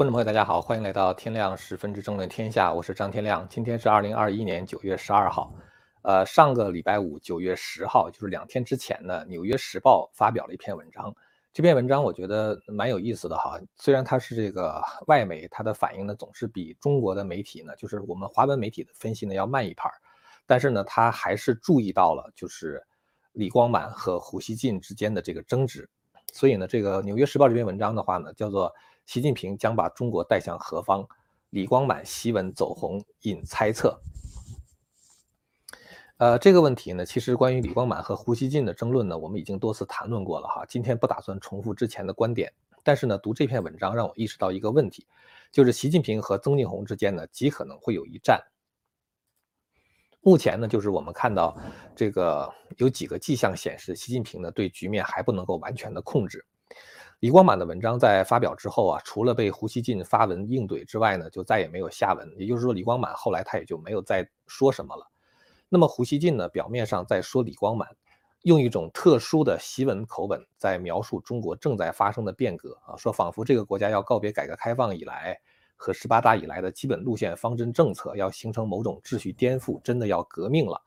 观众朋友，大家好，欢迎来到天亮十分之争论天下，我是张天亮。今天是二零二一年九月十二号，呃，上个礼拜五九月十号，就是两天之前呢，《纽约时报》发表了一篇文章。这篇文章我觉得蛮有意思的哈，虽然它是这个外媒，它的反应呢总是比中国的媒体呢，就是我们华文媒体的分析呢要慢一拍，但是呢，它还是注意到了就是李光满和胡锡进之间的这个争执。所以呢，这个《纽约时报》这篇文章的话呢，叫做。习近平将把中国带向何方？李光满檄文走红，引猜测。呃，这个问题呢，其实关于李光满和胡锡进的争论呢，我们已经多次谈论过了哈。今天不打算重复之前的观点，但是呢，读这篇文章让我意识到一个问题，就是习近平和曾庆红之间呢，极可能会有一战。目前呢，就是我们看到这个有几个迹象显示，习近平呢对局面还不能够完全的控制。李光满的文章在发表之后啊，除了被胡锡进发文应怼之外呢，就再也没有下文。也就是说，李光满后来他也就没有再说什么了。那么胡锡进呢，表面上在说李光满，用一种特殊的檄文口吻在描述中国正在发生的变革啊，说仿佛这个国家要告别改革开放以来和十八大以来的基本路线方针政策，要形成某种秩序颠覆，真的要革命了。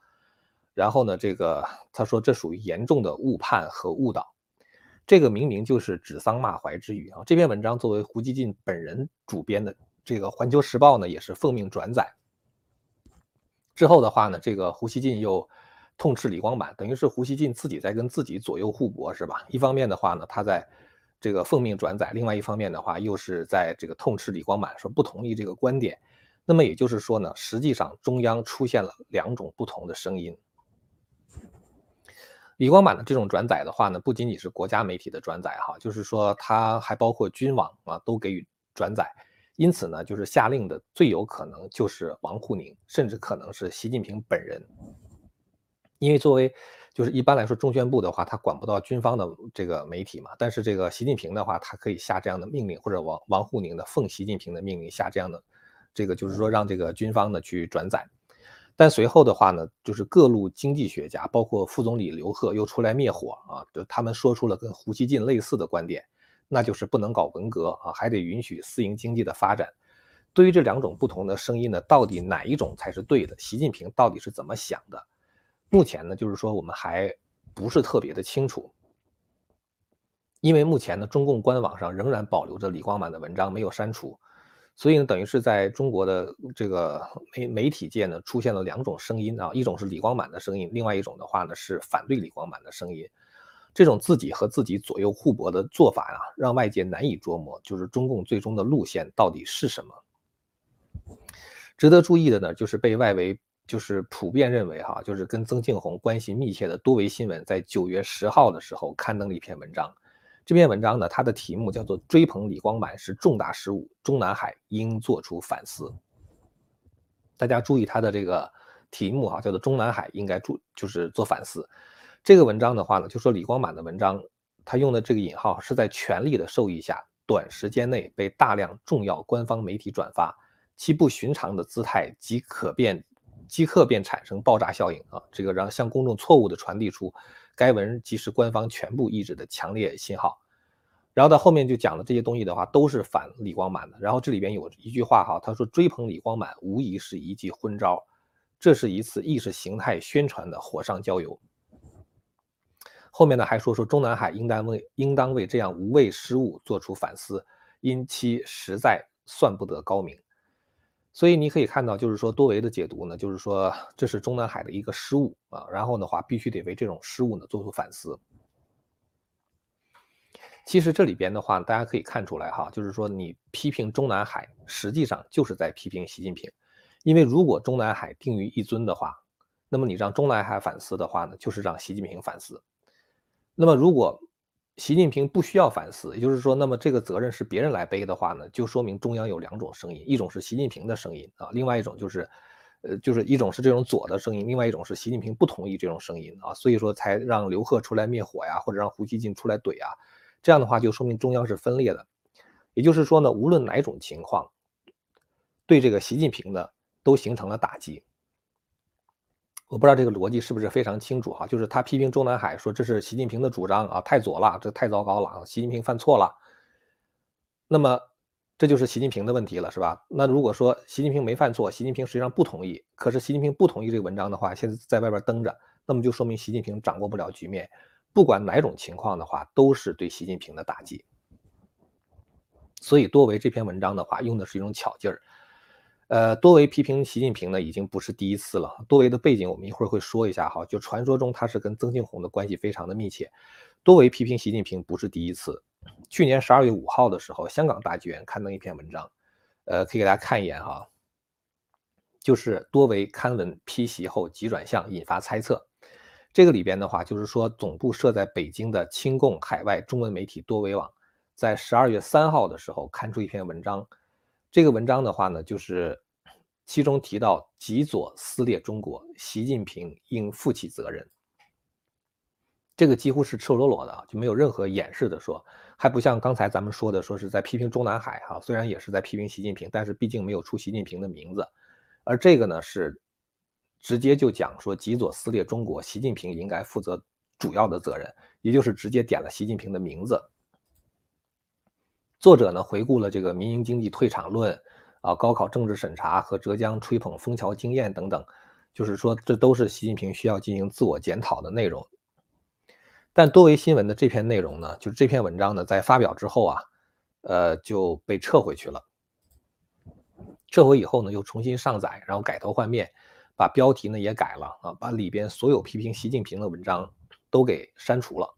然后呢，这个他说这属于严重的误判和误导。这个明明就是指桑骂槐之语啊！这篇文章作为胡锡进本人主编的，这个《环球时报》呢也是奉命转载。之后的话呢，这个胡锡进又痛斥李光满，等于是胡锡进自己在跟自己左右互搏，是吧？一方面的话呢，他在这个奉命转载；另外一方面的话，又是在这个痛斥李光满，说不同意这个观点。那么也就是说呢，实际上中央出现了两种不同的声音。李光满的这种转载的话呢，不仅仅是国家媒体的转载哈，就是说他还包括军网啊都给予转载，因此呢，就是下令的最有可能就是王沪宁，甚至可能是习近平本人，因为作为就是一般来说中宣部的话，他管不到军方的这个媒体嘛，但是这个习近平的话，他可以下这样的命令，或者王王沪宁的奉习近平的命令下这样的这个就是说让这个军方呢去转载。但随后的话呢，就是各路经济学家，包括副总理刘鹤又出来灭火啊，就他们说出了跟胡锡进类似的观点，那就是不能搞文革啊，还得允许私营经济的发展。对于这两种不同的声音呢，到底哪一种才是对的？习近平到底是怎么想的？目前呢，就是说我们还不是特别的清楚，因为目前呢，中共官网上仍然保留着李光满的文章没有删除。所以呢，等于是在中国的这个媒媒体界呢，出现了两种声音啊，一种是李光满的声音，另外一种的话呢是反对李光满的声音。这种自己和自己左右互搏的做法呀，让外界难以捉摸，就是中共最终的路线到底是什么。值得注意的呢，就是被外围就是普遍认为哈，就是跟曾庆红关系密切的多维新闻在九月十号的时候刊登了一篇文章。这篇文章呢，它的题目叫做“追捧李光满是重大失误，中南海应做出反思”。大家注意它的这个题目哈，叫做“中南海应该注就是做反思”。这个文章的话呢，就说李光满的文章，他用的这个引号是在权力的授意下，短时间内被大量重要官方媒体转发，其不寻常的姿态即可便即刻便产生爆炸效应啊！这个让向公众错误的传递出。该文即是官方全部意志的强烈信号，然后到后面就讲了这些东西的话，都是反李光满的。然后这里边有一句话哈，他说追捧李光满无疑是一记昏招，这是一次意识形态宣传的火上浇油。后面呢还说说中南海应当为应当为这样无谓失误做出反思，因其实在算不得高明。所以你可以看到，就是说多维的解读呢，就是说这是中南海的一个失误啊，然后的话必须得为这种失误呢做出反思。其实这里边的话，大家可以看出来哈，就是说你批评中南海，实际上就是在批评习近平，因为如果中南海定于一尊的话，那么你让中南海反思的话呢，就是让习近平反思。那么如果习近平不需要反思，也就是说，那么这个责任是别人来背的话呢，就说明中央有两种声音，一种是习近平的声音啊，另外一种就是，呃，就是一种是这种左的声音，另外一种是习近平不同意这种声音啊，所以说才让刘鹤出来灭火呀，或者让胡锡进出来怼啊，这样的话就说明中央是分裂的，也就是说呢，无论哪种情况，对这个习近平呢都形成了打击。我不知道这个逻辑是不是非常清楚哈，就是他批评中南海说这是习近平的主张啊，太左了，这太糟糕了啊，习近平犯错了。那么这就是习近平的问题了，是吧？那如果说习近平没犯错，习近平实际上不同意，可是习近平不同意这个文章的话，现在在外边登着，那么就说明习近平掌握不了局面。不管哪种情况的话，都是对习近平的打击。所以多维这篇文章的话，用的是一种巧劲儿。呃，多维批评习近平呢，已经不是第一次了。多维的背景我们一会儿会说一下哈，就传说中他是跟曾庆红的关系非常的密切。多维批评习近平不是第一次。去年十二月五号的时候，香港大纪元刊登一篇文章，呃，可以给大家看一眼哈，就是多维刊文批习后急转向，引发猜测。这个里边的话，就是说总部设在北京的亲共海外中文媒体多维网，在十二月三号的时候刊出一篇文章。这个文章的话呢，就是其中提到极左撕裂中国，习近平应负起责任。这个几乎是赤裸裸的，就没有任何掩饰的说，还不像刚才咱们说的，说是在批评中南海哈，虽然也是在批评习近平，但是毕竟没有出习近平的名字。而这个呢，是直接就讲说极左撕裂中国，习近平应该负责主要的责任，也就是直接点了习近平的名字。作者呢回顾了这个民营经济退场论啊、高考政治审查和浙江吹捧枫桥经验等等，就是说这都是习近平需要进行自我检讨的内容。但多维新闻的这篇内容呢，就是这篇文章呢在发表之后啊，呃就被撤回去了。撤回以后呢又重新上载，然后改头换面，把标题呢也改了啊，把里边所有批评习近平的文章都给删除了。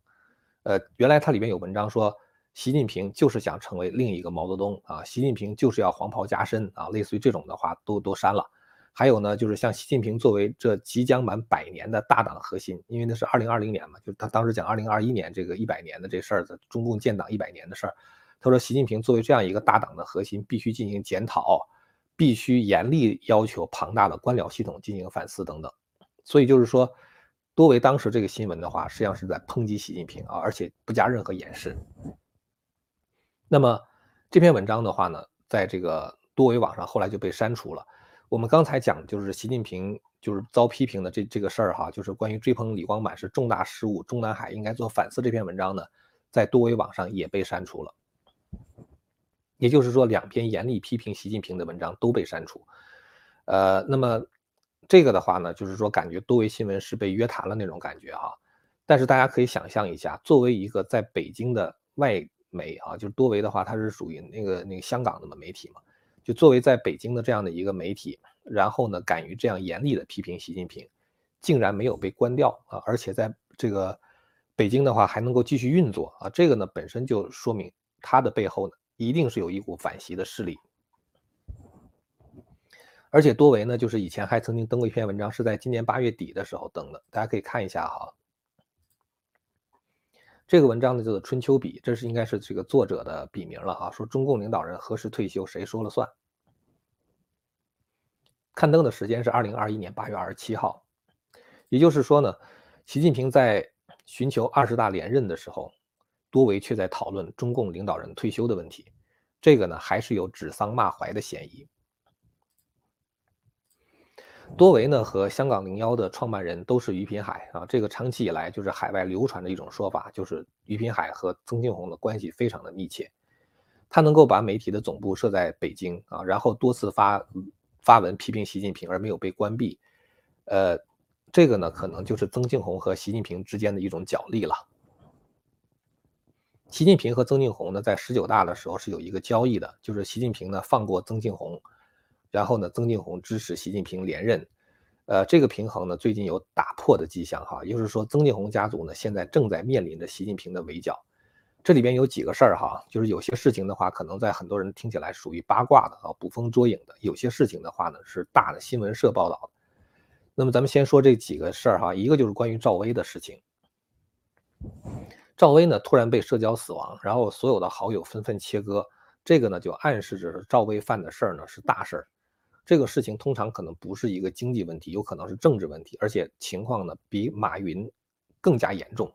呃，原来它里边有文章说。习近平就是想成为另一个毛泽东啊！习近平就是要黄袍加身啊！类似于这种的话都都删了。还有呢，就是像习近平作为这即将满百年的大党核心，因为那是二零二零年嘛，就他当时讲二零二一年这个一百年的这事儿的中共建党一百年的事儿。他说，习近平作为这样一个大党的核心，必须进行检讨，必须严厉要求庞大的官僚系统进行反思等等。所以就是说，多为当时这个新闻的话，实际上是在抨击习近平啊，而且不加任何掩饰。那么这篇文章的话呢，在这个多维网上后来就被删除了。我们刚才讲就是习近平就是遭批评的这这个事儿哈，就是关于追捧李光满是重大失误，中南海应该做反思这篇文章呢，在多维网上也被删除了。也就是说，两篇严厉批评习近平的文章都被删除。呃，那么这个的话呢，就是说感觉多维新闻是被约谈了那种感觉哈。但是大家可以想象一下，作为一个在北京的外。媒啊，就是多维的话，它是属于那个那个香港的媒体嘛。就作为在北京的这样的一个媒体，然后呢，敢于这样严厉的批评习近平，竟然没有被关掉啊，而且在这个北京的话还能够继续运作啊，这个呢本身就说明它的背后呢一定是有一股反习的势力。而且多维呢，就是以前还曾经登过一篇文章，是在今年八月底的时候登的，大家可以看一下哈。这个文章呢叫做《春秋笔》，这是应该是这个作者的笔名了哈。说中共领导人何时退休，谁说了算？刊登的时间是二零二一年八月二十七号，也就是说呢，习近平在寻求二十大连任的时候，多维却在讨论中共领导人退休的问题，这个呢还是有指桑骂槐的嫌疑。多维呢和香港零幺的创办人都是于品海啊，这个长期以来就是海外流传的一种说法，就是于品海和曾庆红的关系非常的密切。他能够把媒体的总部设在北京啊，然后多次发发文批评习近平而没有被关闭，呃，这个呢可能就是曾庆红和习近平之间的一种角力了。习近平和曾庆红呢在十九大的时候是有一个交易的，就是习近平呢放过曾庆红。然后呢，曾庆红支持习近平连任，呃，这个平衡呢最近有打破的迹象哈，也就是说，曾庆红家族呢现在正在面临着习近平的围剿。这里边有几个事儿哈，就是有些事情的话，可能在很多人听起来属于八卦的啊，捕风捉影的；有些事情的话呢，是大的新闻社报道。那么咱们先说这几个事儿哈，一个就是关于赵薇的事情。赵薇呢突然被社交死亡，然后所有的好友纷纷切割，这个呢就暗示着赵薇犯的事儿呢是大事儿。这个事情通常可能不是一个经济问题，有可能是政治问题，而且情况呢比马云更加严重。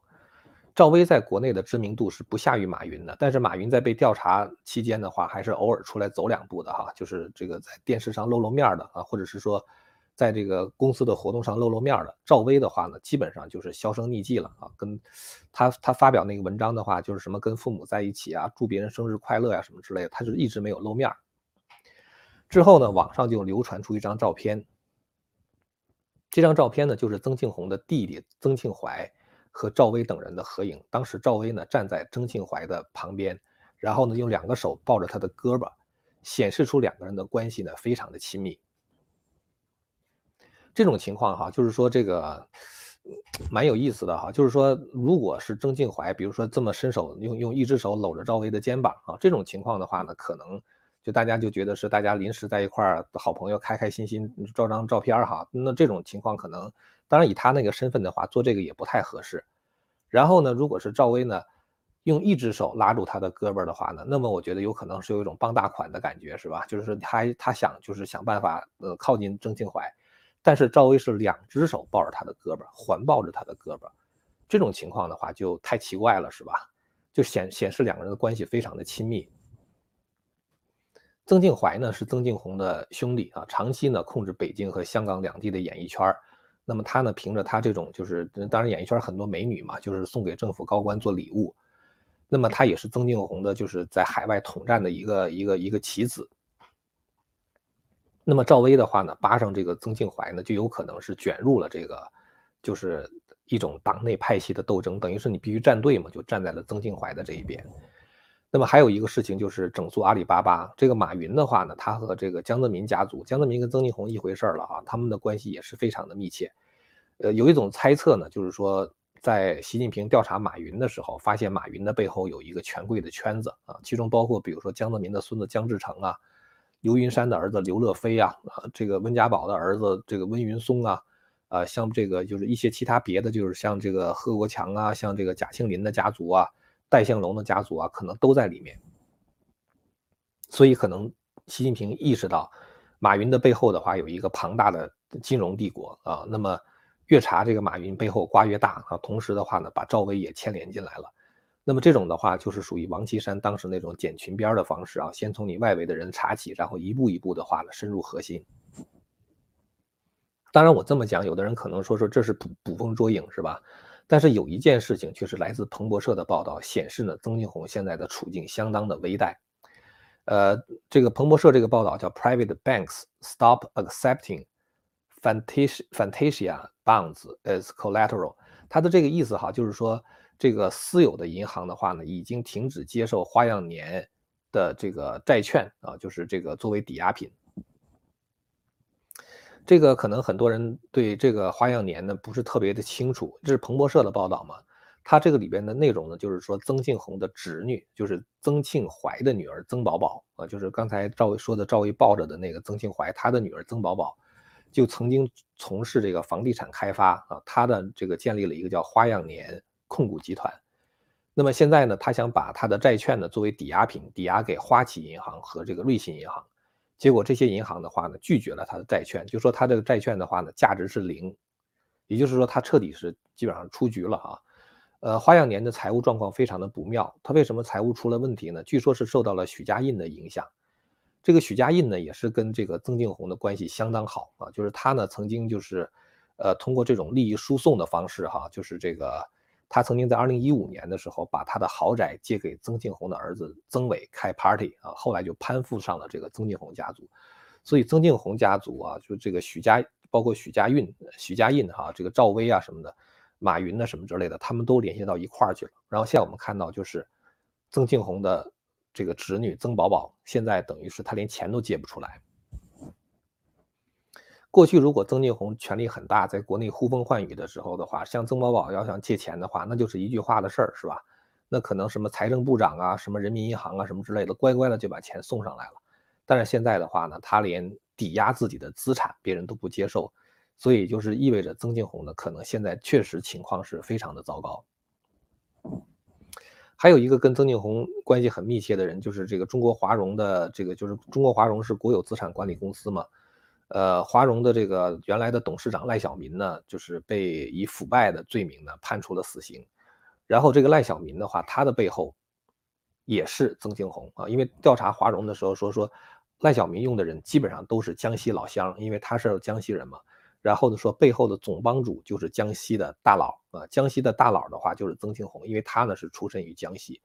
赵薇在国内的知名度是不下于马云的，但是马云在被调查期间的话，还是偶尔出来走两步的哈，就是这个在电视上露露面的啊，或者是说在这个公司的活动上露露面的。赵薇的话呢，基本上就是销声匿迹了啊。跟他他发表那个文章的话，就是什么跟父母在一起啊，祝别人生日快乐呀什么之类的，他就一直没有露面。之后呢，网上就流传出一张照片。这张照片呢，就是曾庆红的弟弟曾庆怀和赵薇等人的合影。当时赵薇呢站在曾庆怀的旁边，然后呢用两个手抱着他的胳膊，显示出两个人的关系呢非常的亲密。这种情况哈，就是说这个蛮有意思的哈，就是说如果是曾庆怀，比如说这么伸手用用一只手搂着赵薇的肩膀啊，这种情况的话呢，可能。就大家就觉得是大家临时在一块儿好朋友，开开心心照张照片哈。那这种情况可能，当然以他那个身份的话，做这个也不太合适。然后呢，如果是赵薇呢，用一只手拉住他的胳膊的话呢，那么我觉得有可能是有一种傍大款的感觉，是吧？就是他他想就是想办法呃靠近曾庆怀，但是赵薇是两只手抱着他的胳膊，环抱着他的胳膊，这种情况的话就太奇怪了，是吧？就显显示两个人的关系非常的亲密。曾庆怀呢是曾庆红的兄弟啊，长期呢控制北京和香港两地的演艺圈那么他呢凭着他这种就是，当然演艺圈很多美女嘛，就是送给政府高官做礼物。那么他也是曾庆红的，就是在海外统战的一个一个一个棋子。那么赵薇的话呢，扒上这个曾庆怀呢，就有可能是卷入了这个，就是一种党内派系的斗争，等于是你必须站队嘛，就站在了曾庆怀的这一边。那么还有一个事情就是整肃阿里巴巴。这个马云的话呢，他和这个江泽民家族，江泽民跟曾庆红一回事儿了啊，他们的关系也是非常的密切。呃，有一种猜测呢，就是说在习近平调查马云的时候，发现马云的背后有一个权贵的圈子啊，其中包括比如说江泽民的孙子江志成啊，刘云山的儿子刘乐飞啊，啊，这个温家宝的儿子这个温云松啊，啊，像这个就是一些其他别的，就是像这个贺国强啊，像这个贾庆林的家族啊。戴相龙的家族啊，可能都在里面，所以可能习近平意识到，马云的背后的话有一个庞大的金融帝国啊。那么越查这个马云背后瓜越大啊。同时的话呢，把赵薇也牵连进来了。那么这种的话就是属于王岐山当时那种剪裙边的方式啊，先从你外围的人查起，然后一步一步的话呢深入核心。当然我这么讲，有的人可能说说这是捕捕风捉影是吧？但是有一件事情却是来自彭博社的报道，显示呢，曾庆红现在的处境相当的危殆。呃，这个彭博社这个报道叫 “Private Banks Stop Accepting Fantasia Fantasia Bonds as Collateral”，它的这个意思哈，就是说这个私有的银行的话呢，已经停止接受花样年的这个债券啊，就是这个作为抵押品。这个可能很多人对这个花样年呢不是特别的清楚，这是彭博社的报道嘛？它这个里边的内容呢，就是说曾庆红的侄女，就是曾庆怀的女儿曾宝宝啊，就是刚才赵薇说的赵薇抱着的那个曾庆怀，他的女儿曾宝宝，就曾经从事这个房地产开发啊，他的这个建立了一个叫花样年控股集团。那么现在呢，他想把他的债券呢作为抵押品，抵押给花旗银行和这个瑞信银行。结果这些银行的话呢，拒绝了他的债券，就说他这个债券的话呢，价值是零，也就是说他彻底是基本上出局了啊。呃，花样年的财务状况非常的不妙，他为什么财务出了问题呢？据说是受到了许家印的影响。这个许家印呢，也是跟这个曾庆红的关系相当好啊，就是他呢曾经就是，呃，通过这种利益输送的方式哈，就是这个。他曾经在二零一五年的时候，把他的豪宅借给曾庆红的儿子曾伟开 party 啊，后来就攀附上了这个曾庆红家族，所以曾庆红家族啊，就这个许家，包括许家运、许家印哈，这个赵薇啊什么的，马云呢什么之类的，他们都联系到一块儿去了。然后现在我们看到，就是曾庆红的这个侄女曾宝宝，现在等于是他连钱都借不出来。过去如果曾庆红权力很大，在国内呼风唤雨的时候的话，像曾宝宝要想借钱的话，那就是一句话的事儿，是吧？那可能什么财政部长啊，什么人民银行啊，什么之类的，乖乖的就把钱送上来了。但是现在的话呢，他连抵押自己的资产，别人都不接受，所以就是意味着曾庆红呢，可能现在确实情况是非常的糟糕。还有一个跟曾庆红关系很密切的人，就是这个中国华融的这个，就是中国华融是国有资产管理公司嘛。呃，华融的这个原来的董事长赖小民呢，就是被以腐败的罪名呢判处了死刑。然后这个赖小民的话，他的背后也是曾庆红啊，因为调查华融的时候说说，赖小民用的人基本上都是江西老乡，因为他是江西人嘛。然后呢，说背后的总帮主就是江西的大佬啊，江西的大佬的话就是曾庆红，因为他呢是出身于江西，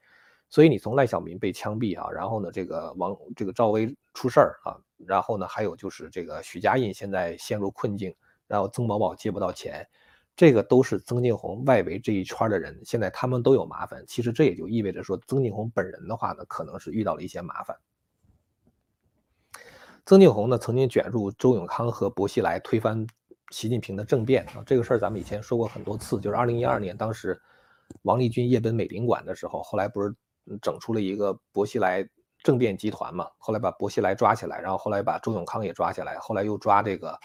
所以你从赖小民被枪毙啊，然后呢这个王这个赵薇出事儿啊，然后呢还有就是这个许家印现在陷入困境，然后曾宝宝借不到钱，这个都是曾庆红外围这一圈的人，现在他们都有麻烦。其实这也就意味着说，曾庆红本人的话呢，可能是遇到了一些麻烦。曾庆红呢曾经卷入周永康和薄熙来推翻。习近平的政变啊，这个事儿咱们以前说过很多次，就是二零一二年当时王立军夜奔美领馆的时候，后来不是整出了一个薄熙来政变集团嘛？后来把薄熙来抓起来，然后后来把周永康也抓起来，后来又抓这个，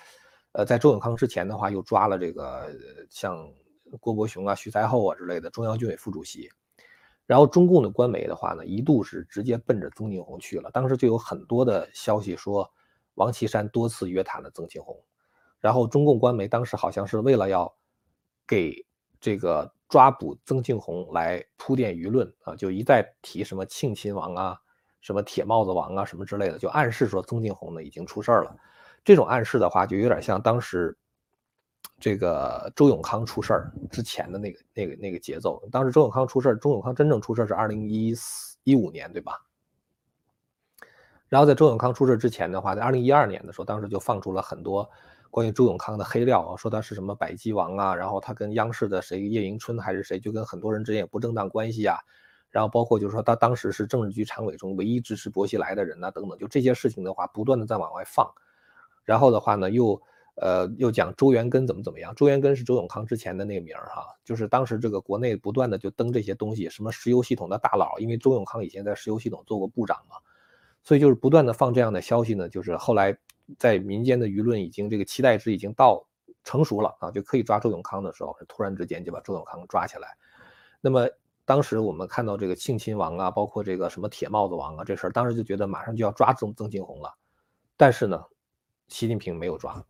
呃，在周永康之前的话又抓了这个像郭伯雄啊、徐才厚啊之类的中央军委副主席，然后中共的官媒的话呢，一度是直接奔着曾庆红去了，当时就有很多的消息说王岐山多次约谈了曾庆红。然后中共官媒当时好像是为了要给这个抓捕曾庆红来铺垫舆论啊，就一再提什么庆亲王啊、什么铁帽子王啊什么之类的，就暗示说曾庆红呢已经出事儿了。这种暗示的话，就有点像当时这个周永康出事儿之前的那个、那个、那个节奏。当时周永康出事儿，周永康真正出事儿是二零一四一五年，对吧？然后在周永康出事之前的话，在二零一二年的时候，当时就放出了很多。关于周永康的黑料啊，说他是什么百鸡王啊，然后他跟央视的谁叶迎春还是谁，就跟很多人之间有不正当关系啊，然后包括就是说他当时是政治局常委中唯一支持薄熙来的人呐，等等，就这些事情的话，不断的在往外放，然后的话呢，又呃又讲周元根怎么怎么样，周元根是周永康之前的那个名儿哈，就是当时这个国内不断的就登这些东西，什么石油系统的大佬，因为周永康以前在石油系统做过部长嘛，所以就是不断的放这样的消息呢，就是后来。在民间的舆论已经这个期待值已经到成熟了啊，就可以抓周永康的时候，突然之间就把周永康抓起来。那么当时我们看到这个庆亲王啊，包括这个什么铁帽子王啊这事儿，当时就觉得马上就要抓曾曾庆红了。但是呢，习近平没有抓，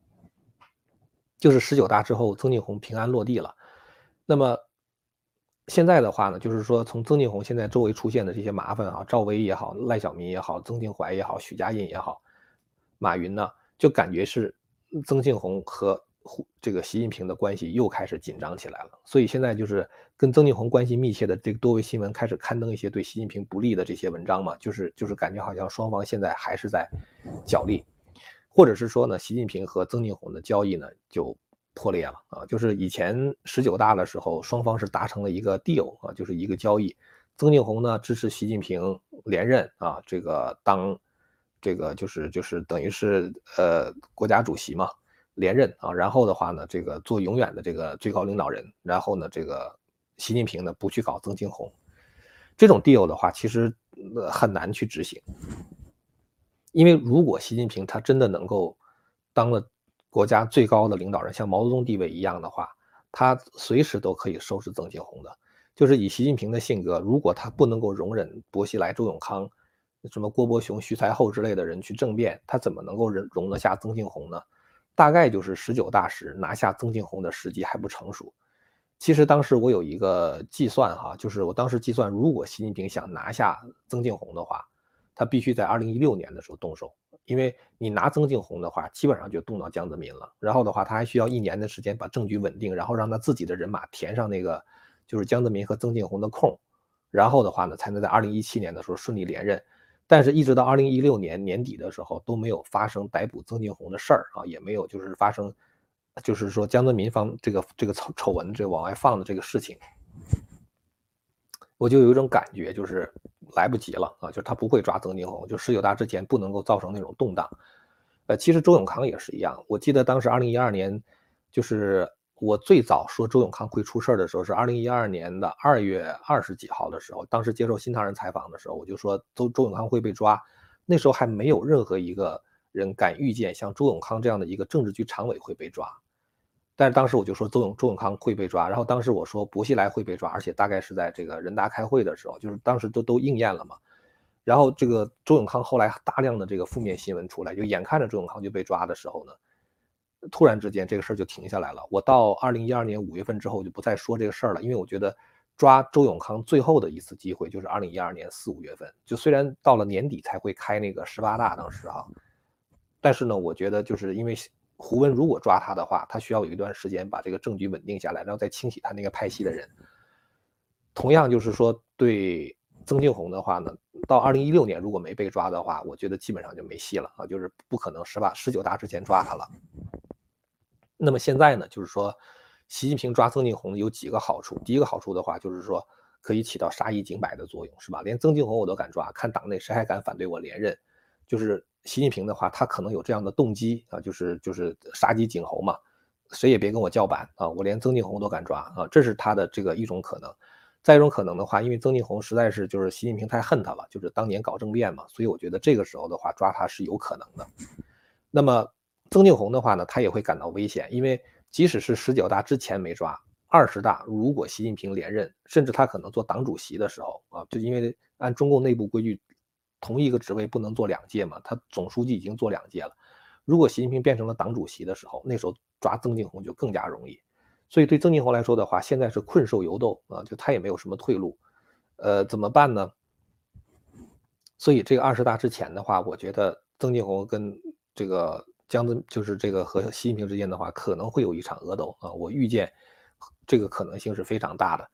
就是十九大之后，曾庆红平安落地了。那么现在的话呢，就是说从曾庆红现在周围出现的这些麻烦啊，赵薇也好，赖小民也好，曾庆怀也好，许家印也好。马云呢，就感觉是曾庆红和这个习近平的关系又开始紧张起来了，所以现在就是跟曾庆红关系密切的这个多位新闻开始刊登一些对习近平不利的这些文章嘛，就是就是感觉好像双方现在还是在角力，或者是说呢，习近平和曾庆红的交易呢就破裂了啊，就是以前十九大的时候，双方是达成了一个 deal 啊，就是一个交易，曾庆红呢支持习近平连任啊，这个当。这个就是就是等于是呃国家主席嘛，连任啊，然后的话呢，这个做永远的这个最高领导人，然后呢，这个习近平呢不去搞曾庆红，这种 deal 的话，其实很难去执行，因为如果习近平他真的能够当了国家最高的领导人，像毛泽东地位一样的话，他随时都可以收拾曾庆红的。就是以习近平的性格，如果他不能够容忍薄熙来、周永康。什么郭伯雄、徐才厚之类的人去政变，他怎么能够容容得下曾庆红呢？大概就是十九大时拿下曾庆红的时机还不成熟。其实当时我有一个计算哈，就是我当时计算，如果习近平想拿下曾庆红的话，他必须在二零一六年的时候动手，因为你拿曾庆红的话，基本上就动到江泽民了。然后的话，他还需要一年的时间把政局稳定，然后让他自己的人马填上那个就是江泽民和曾庆红的空，然后的话呢，才能在二零一七年的时候顺利连任。但是，一直到二零一六年年底的时候，都没有发生逮捕曾庆红的事儿啊，也没有就是发生，就是说江泽民方这个这个丑丑闻这往外放的这个事情，我就有一种感觉，就是来不及了啊，就是他不会抓曾庆红，就十九大之前不能够造成那种动荡。呃，其实周永康也是一样，我记得当时二零一二年，就是。我最早说周永康会出事儿的时候是二零一二年的二月二十几号的时候，当时接受新唐人采访的时候，我就说周周永康会被抓。那时候还没有任何一个人敢预见像周永康这样的一个政治局常委会被抓。但是当时我就说周永周永康会被抓，然后当时我说薄熙来会被抓，而且大概是在这个人大开会的时候，就是当时都都应验了嘛。然后这个周永康后来大量的这个负面新闻出来，就眼看着周永康就被抓的时候呢。突然之间，这个事儿就停下来了。我到二零一二年五月份之后就不再说这个事儿了，因为我觉得抓周永康最后的一次机会就是二零一二年四五月份，就虽然到了年底才会开那个十八大，当时啊，但是呢，我觉得就是因为胡温如果抓他的话，他需要有一段时间把这个证据稳定下来，然后再清洗他那个派系的人。同样就是说对曾庆红的话呢，到二零一六年如果没被抓的话，我觉得基本上就没戏了啊，就是不可能十八十九大之前抓他了。那么现在呢，就是说。习近平抓曾庆红有几个好处？第一个好处的话，就是说可以起到杀一儆百的作用，是吧？连曾庆红我都敢抓，看党内谁还敢反对我连任？就是习近平的话，他可能有这样的动机啊，就是就是杀鸡儆猴嘛，谁也别跟我叫板啊！我连曾庆红都敢抓啊，这是他的这个一种可能。再一种可能的话，因为曾庆红实在是就是习近平太恨他了，就是当年搞政变嘛，所以我觉得这个时候的话抓他是有可能的。那么曾庆红的话呢，他也会感到危险，因为。即使是十九大之前没抓，二十大如果习近平连任，甚至他可能做党主席的时候啊，就因为按中共内部规矩，同一个职位不能做两届嘛，他总书记已经做两届了。如果习近平变成了党主席的时候，那时候抓曾庆红就更加容易。所以对曾庆红来说的话，现在是困兽犹斗啊，就他也没有什么退路。呃，怎么办呢？所以这个二十大之前的话，我觉得曾庆红跟这个。江泽就是这个和习近平之间的话，可能会有一场恶斗啊！我预见这个可能性是非常大的。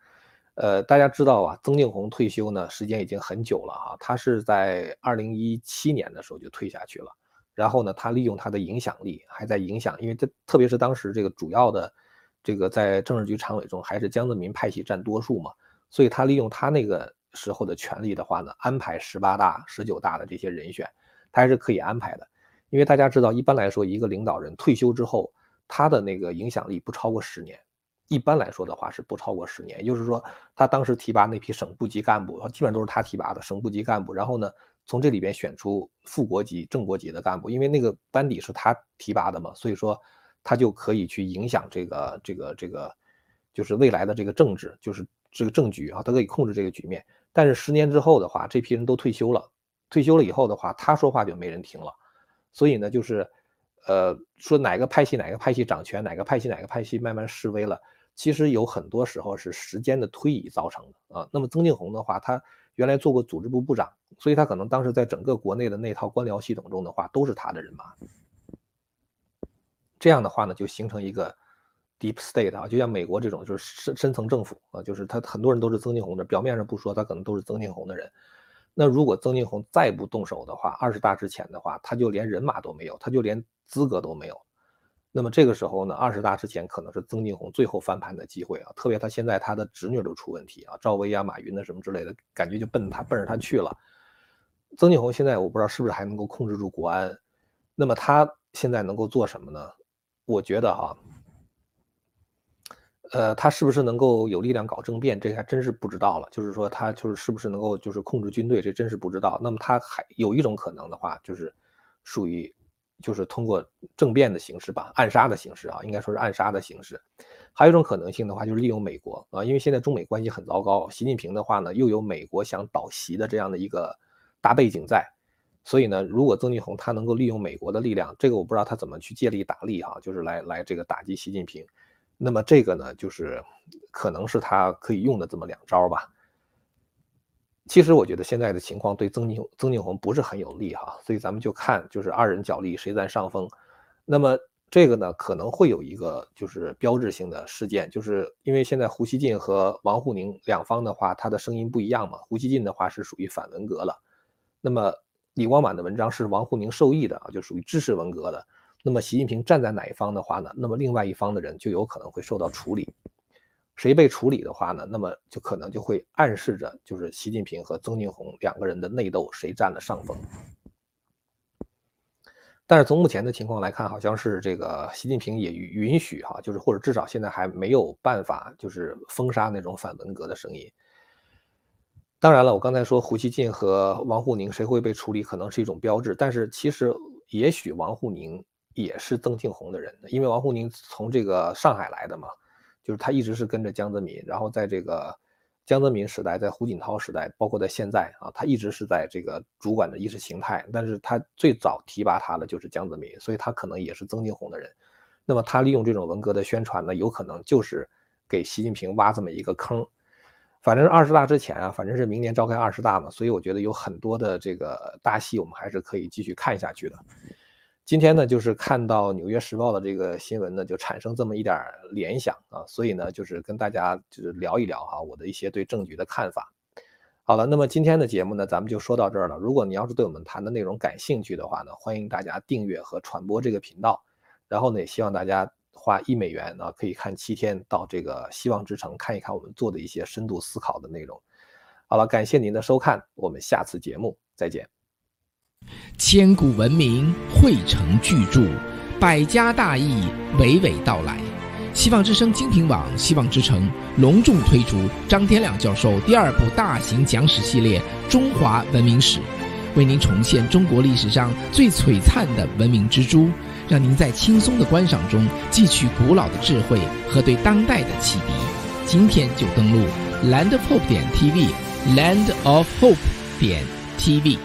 呃，大家知道啊，曾庆红退休呢，时间已经很久了哈。他是在二零一七年的时候就退下去了。然后呢，他利用他的影响力还在影响，因为这特别是当时这个主要的这个在政治局常委中还是江泽民派系占多数嘛，所以他利用他那个时候的权力的话呢，安排十八大、十九大的这些人选，他还是可以安排的。因为大家知道，一般来说，一个领导人退休之后，他的那个影响力不超过十年。一般来说的话是不超过十年，也就是说，他当时提拔那批省部级干部，基本上都是他提拔的省部级干部。然后呢，从这里边选出副国级、正国级的干部，因为那个班底是他提拔的嘛，所以说他就可以去影响这个、这个、这个，就是未来的这个政治，就是这个政局啊，他可以控制这个局面。但是十年之后的话，这批人都退休了，退休了以后的话，他说话就没人听了。所以呢，就是，呃，说哪个派系哪个派系掌权，哪个派系哪个派系慢慢示威了，其实有很多时候是时间的推移造成的啊。那么曾庆红的话，他原来做过组织部部长，所以他可能当时在整个国内的那套官僚系统中的话，都是他的人马。这样的话呢，就形成一个 deep state 啊，就像美国这种就是深深层政府啊，就是他很多人都是曾庆红的，表面上不说，他可能都是曾庆红的人。那如果曾庆红再不动手的话，二十大之前的话，他就连人马都没有，他就连资格都没有。那么这个时候呢，二十大之前可能是曾庆红最后翻盘的机会啊！特别他现在他的侄女都出问题啊，赵薇啊、马云的什么之类的，感觉就奔他奔着他去了。曾庆红现在我不知道是不是还能够控制住国安，那么他现在能够做什么呢？我觉得哈。呃，他是不是能够有力量搞政变？这还真是不知道了。就是说，他就是是不是能够就是控制军队？这真是不知道。那么他还有一种可能的话，就是属于就是通过政变的形式吧，暗杀的形式啊，应该说是暗杀的形式。还有一种可能性的话，就是利用美国啊，因为现在中美关系很糟糕。习近平的话呢，又有美国想倒习的这样的一个大背景在，所以呢，如果曾庆红他能够利用美国的力量，这个我不知道他怎么去借力打力哈，就是来来这个打击习近平。那么这个呢，就是可能是他可以用的这么两招吧。其实我觉得现在的情况对曾庆曾庆红不是很有利哈，所以咱们就看就是二人角力谁占上风。那么这个呢可能会有一个就是标志性的事件，就是因为现在胡锡进和王沪宁两方的话，他的声音不一样嘛。胡锡进的话是属于反文革了，那么李光满的文章是王沪宁受益的啊，就属于支持文革的。那么习近平站在哪一方的话呢？那么另外一方的人就有可能会受到处理。谁被处理的话呢？那么就可能就会暗示着，就是习近平和曾庆红两个人的内斗谁占了上风。但是从目前的情况来看，好像是这个习近平也允许哈，就是或者至少现在还没有办法，就是封杀那种反文革的声音。当然了，我刚才说胡锡进和王沪宁谁会被处理，可能是一种标志。但是其实也许王沪宁。也是曾庆红的人，因为王沪宁从这个上海来的嘛，就是他一直是跟着江泽民，然后在这个江泽民时代，在胡锦涛时代，包括在现在啊，他一直是在这个主管的意识形态。但是他最早提拔他的就是江泽民，所以他可能也是曾庆红的人。那么他利用这种文革的宣传呢，有可能就是给习近平挖这么一个坑。反正二十大之前啊，反正是明年召开二十大嘛，所以我觉得有很多的这个大戏，我们还是可以继续看下去的。今天呢，就是看到《纽约时报》的这个新闻呢，就产生这么一点联想啊，所以呢，就是跟大家就是聊一聊哈，我的一些对政局的看法。好了，那么今天的节目呢，咱们就说到这儿了。如果你要是对我们谈的内容感兴趣的话呢，欢迎大家订阅和传播这个频道。然后呢，也希望大家花一美元啊，可以看七天到这个希望之城看一看我们做的一些深度思考的内容。好了，感谢您的收看，我们下次节目再见。千古文明汇成巨著，百家大义娓娓道来。希望之声精品网、希望之城隆重推出张天亮教授第二部大型讲史系列《中华文明史》，为您重现中国历史上最璀璨的文明之珠，让您在轻松的观赏中汲取古老的智慧和对当代的启迪。今天就登录 landofhope 点 tv，land of hope 点 tv。